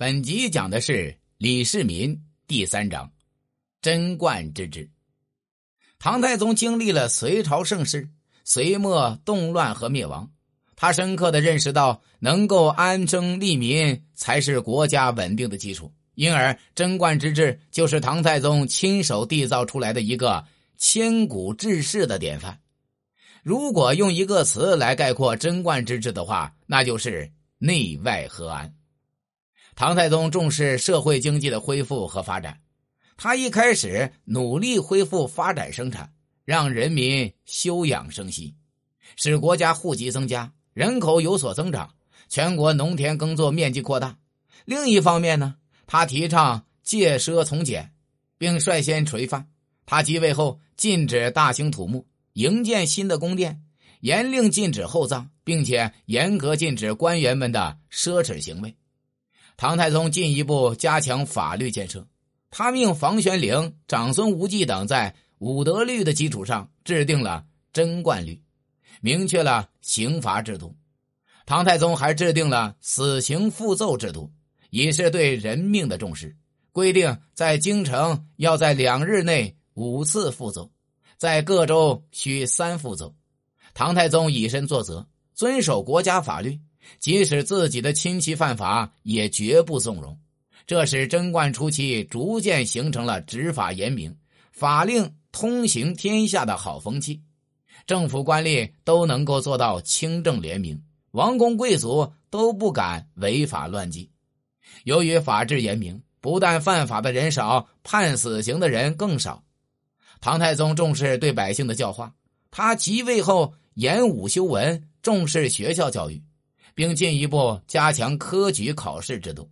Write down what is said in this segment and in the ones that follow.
本集讲的是李世民第三章，贞观之治。唐太宗经历了隋朝盛世、隋末动乱和灭亡，他深刻的认识到，能够安政利民才是国家稳定的基础。因而，贞观之治就是唐太宗亲手缔造出来的一个千古治世的典范。如果用一个词来概括贞观之治的话，那就是内外和安。唐太宗重视社会经济的恢复和发展，他一开始努力恢复发展生产，让人民休养生息，使国家户籍增加，人口有所增长，全国农田耕作面积扩大。另一方面呢，他提倡戒奢从简，并率先垂范。他即位后，禁止大兴土木，营建新的宫殿，严令禁止厚葬，并且严格禁止官员们的奢侈行为。唐太宗进一步加强法律建设，他命房玄龄、长孙无忌等在武德律的基础上制定了贞观律，明确了刑罚制度。唐太宗还制定了死刑复奏制度，以示对人命的重视。规定在京城要在两日内五次复奏，在各州需三复奏。唐太宗以身作则，遵守国家法律。即使自己的亲戚犯法，也绝不纵容。这使贞观初期逐渐形成了执法严明、法令通行天下的好风气。政府官吏都能够做到清正廉明，王公贵族都不敢违法乱纪。由于法制严明，不但犯法的人少，判死刑的人更少。唐太宗重视对百姓的教化，他即位后严武修文，重视学校教育。并进一步加强科举考试制度，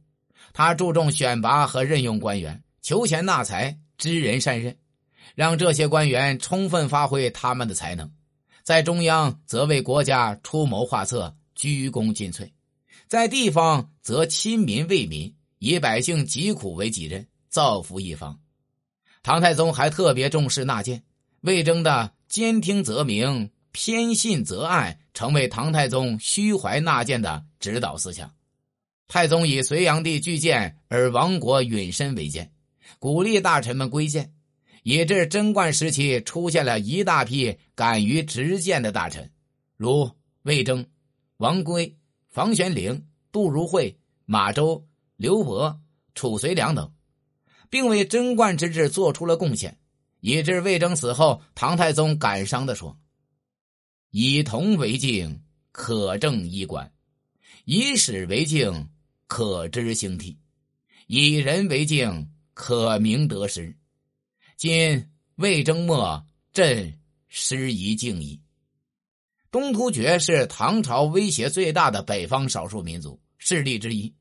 他注重选拔和任用官员，求贤纳才，知人善任，让这些官员充分发挥他们的才能。在中央则为国家出谋划策，鞠躬尽瘁；在地方则亲民为民，以百姓疾苦为己任，造福一方。唐太宗还特别重视纳谏，魏征的“兼听则明”。偏信则暗，成为唐太宗虚怀纳谏的指导思想。太宗以隋炀帝拒谏而亡国允身为鉴，鼓励大臣们归谏，以致贞观时期出现了一大批敢于直谏的大臣，如魏征、王圭、房玄龄、杜如晦、马周、刘伯、褚遂良等，并为贞观之治做出了贡献，以致魏征死后，唐太宗感伤地说。以铜为镜，可正衣冠；以史为镜，可知兴替；以人为镜，可明得失。今魏征末，朕失一敬矣。东突厥是唐朝威胁最大的北方少数民族势力之一。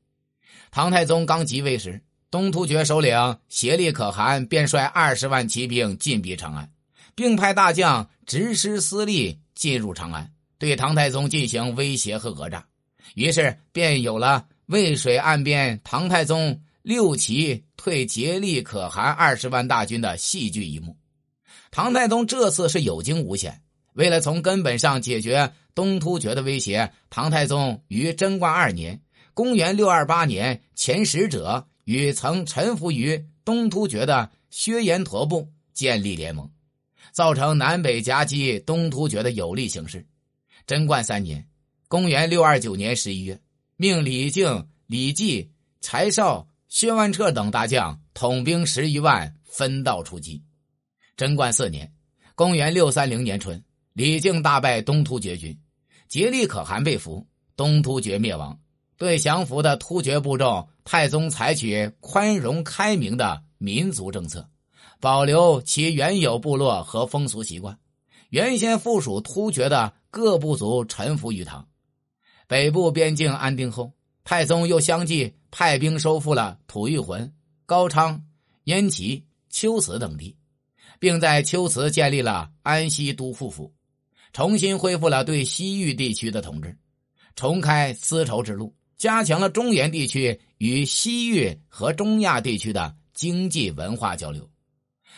唐太宗刚即位时，东突厥首领协力可汗便率二十万骑兵进逼长安，并派大将执师司隶。进入长安，对唐太宗进行威胁和讹诈，于是便有了渭水岸边唐太宗六骑退竭力可汗二十万大军的戏剧一幕。唐太宗这次是有惊无险，为了从根本上解决东突厥的威胁，唐太宗于贞观二年（公元628年）遣使者与曾臣服于东突厥的薛延陀部建立联盟。造成南北夹击东突厥的有利形势。贞观三年（公元629年十一月），命李靖、李绩、柴绍、薛万彻等大将统兵十余万，分道出击。贞观四年（公元630年春），李靖大败东突厥军，竭力可汗被俘，东突厥灭亡。对降服的突厥部众，太宗采取宽容开明的民族政策。保留其原有部落和风俗习惯，原先附属突厥的各部族臣服于唐。北部边境安定后，太宗又相继派兵收复了吐谷浑、高昌、燕齐、秋瓷等地，并在秋瓷建立了安西都护府，重新恢复了对西域地区的统治，重开丝绸之路，加强了中原地区与西域和中亚地区的经济文化交流。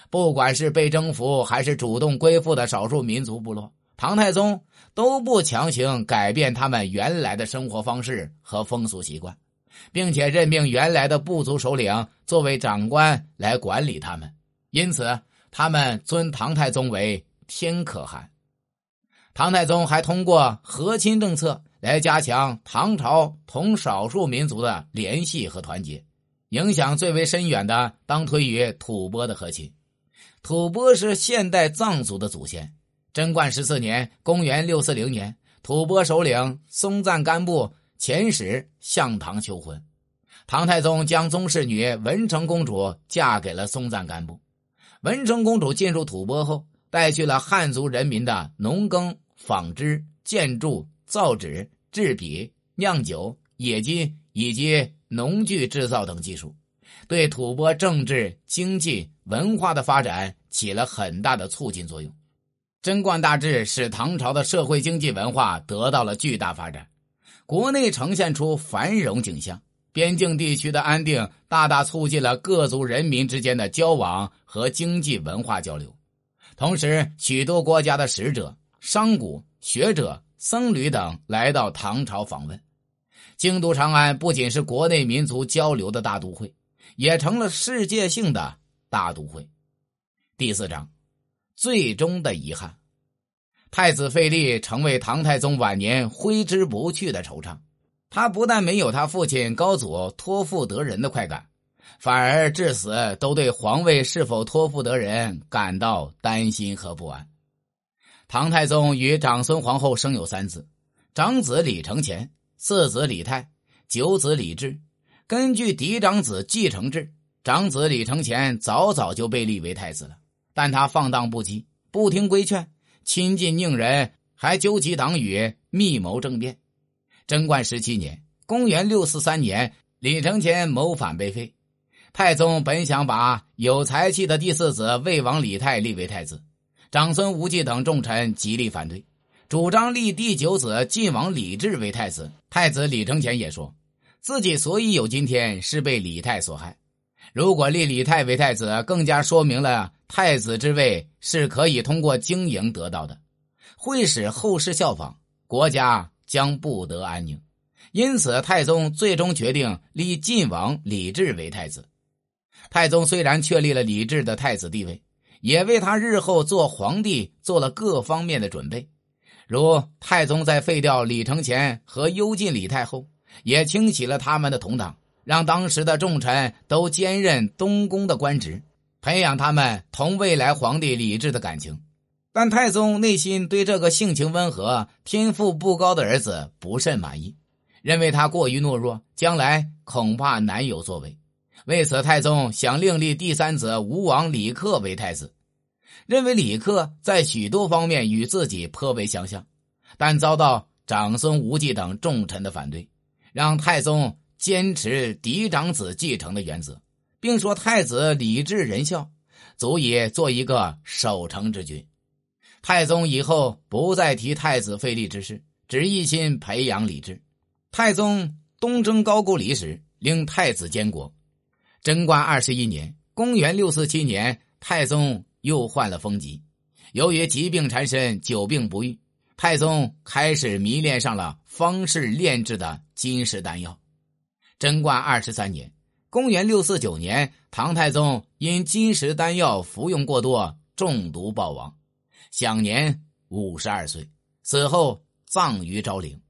不管是被征服还是主动归附的少数民族部落，唐太宗都不强行改变他们原来的生活方式和风俗习惯，并且任命原来的部族首领作为长官来管理他们，因此他们尊唐太宗为天可汗。唐太宗还通过和亲政策来加强唐朝同少数民族的联系和团结。影响最为深远的，当推于吐蕃的和亲。吐蕃是现代藏族的祖先。贞观十四年（公元640年），吐蕃首领松赞干布遣使向唐求婚，唐太宗将宗室女文成公主嫁给了松赞干布。文成公主进入吐蕃后，带去了汉族人民的农耕、纺织、建筑、造纸、制笔、酿酒、冶金以及。农具制造等技术，对吐蕃政治、经济、文化的发展起了很大的促进作用。贞观大治使唐朝的社会、经济、文化得到了巨大发展，国内呈现出繁荣景象，边境地区的安定大大促进了各族人民之间的交往和经济文化交流。同时，许多国家的使者、商贾、学者、僧侣等来到唐朝访问。京都长安不仅是国内民族交流的大都会，也成了世界性的大都会。第四章，最终的遗憾。太子废立成为唐太宗晚年挥之不去的惆怅。他不但没有他父亲高祖托付得人的快感，反而至死都对皇位是否托付得人感到担心和不安。唐太宗与长孙皇后生有三子，长子李承乾。四子李泰，九子李治，根据嫡长子继承制，长子李承乾早早就被立为太子了。但他放荡不羁，不听规劝，亲近佞人，还纠集党羽，密谋政变。贞观十七年（公元643年），李承乾谋反被废。太宗本想把有才气的第四子魏王李泰立为太子，长孙无忌等重臣极力反对。主张立第九子晋王李治为太子，太子李承乾也说，自己所以有今天是被李泰所害。如果立李泰为太子，更加说明了太子之位是可以通过经营得到的，会使后世效仿，国家将不得安宁。因此，太宗最终决定立晋王李治为太子。太宗虽然确立了李治的太子地位，也为他日后做皇帝做了各方面的准备。如太宗在废掉李承乾和幽禁李泰后，也清洗了他们的同党，让当时的重臣都兼任东宫的官职，培养他们同未来皇帝李治的感情。但太宗内心对这个性情温和、天赋不高的儿子不甚满意，认为他过于懦弱，将来恐怕难有作为。为此，太宗想另立第三子吴王李克为太子。认为李克在许多方面与自己颇为相像，但遭到长孙无忌等重臣的反对，让太宗坚持嫡长子继承的原则，并说太子理智仁孝，足以做一个守成之君。太宗以后不再提太子废立之事，只一心培养李治。太宗东征高句丽时，令太子监国。贞观二十一年（公元647年），太宗。又患了风疾，由于疾病缠身，久病不愈，太宗开始迷恋上了方士炼制的金石丹药。贞观二十三年（公元649年），唐太宗因金石丹药服用过多，中毒暴亡，享年五十二岁。死后葬于昭陵。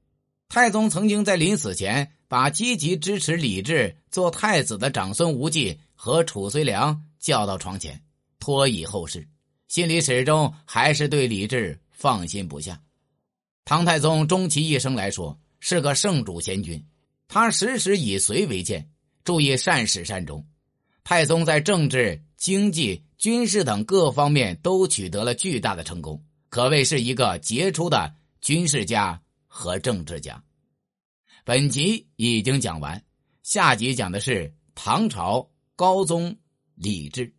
太宗曾经在临死前，把积极支持李治做太子的长孙无忌和褚遂良叫到床前。托以后事，心里始终还是对李治放心不下。唐太宗终其一生来说是个圣主贤君，他时时以隋为鉴，注意善始善终。太宗在政治、经济、军事等各方面都取得了巨大的成功，可谓是一个杰出的军事家和政治家。本集已经讲完，下集讲的是唐朝高宗李治。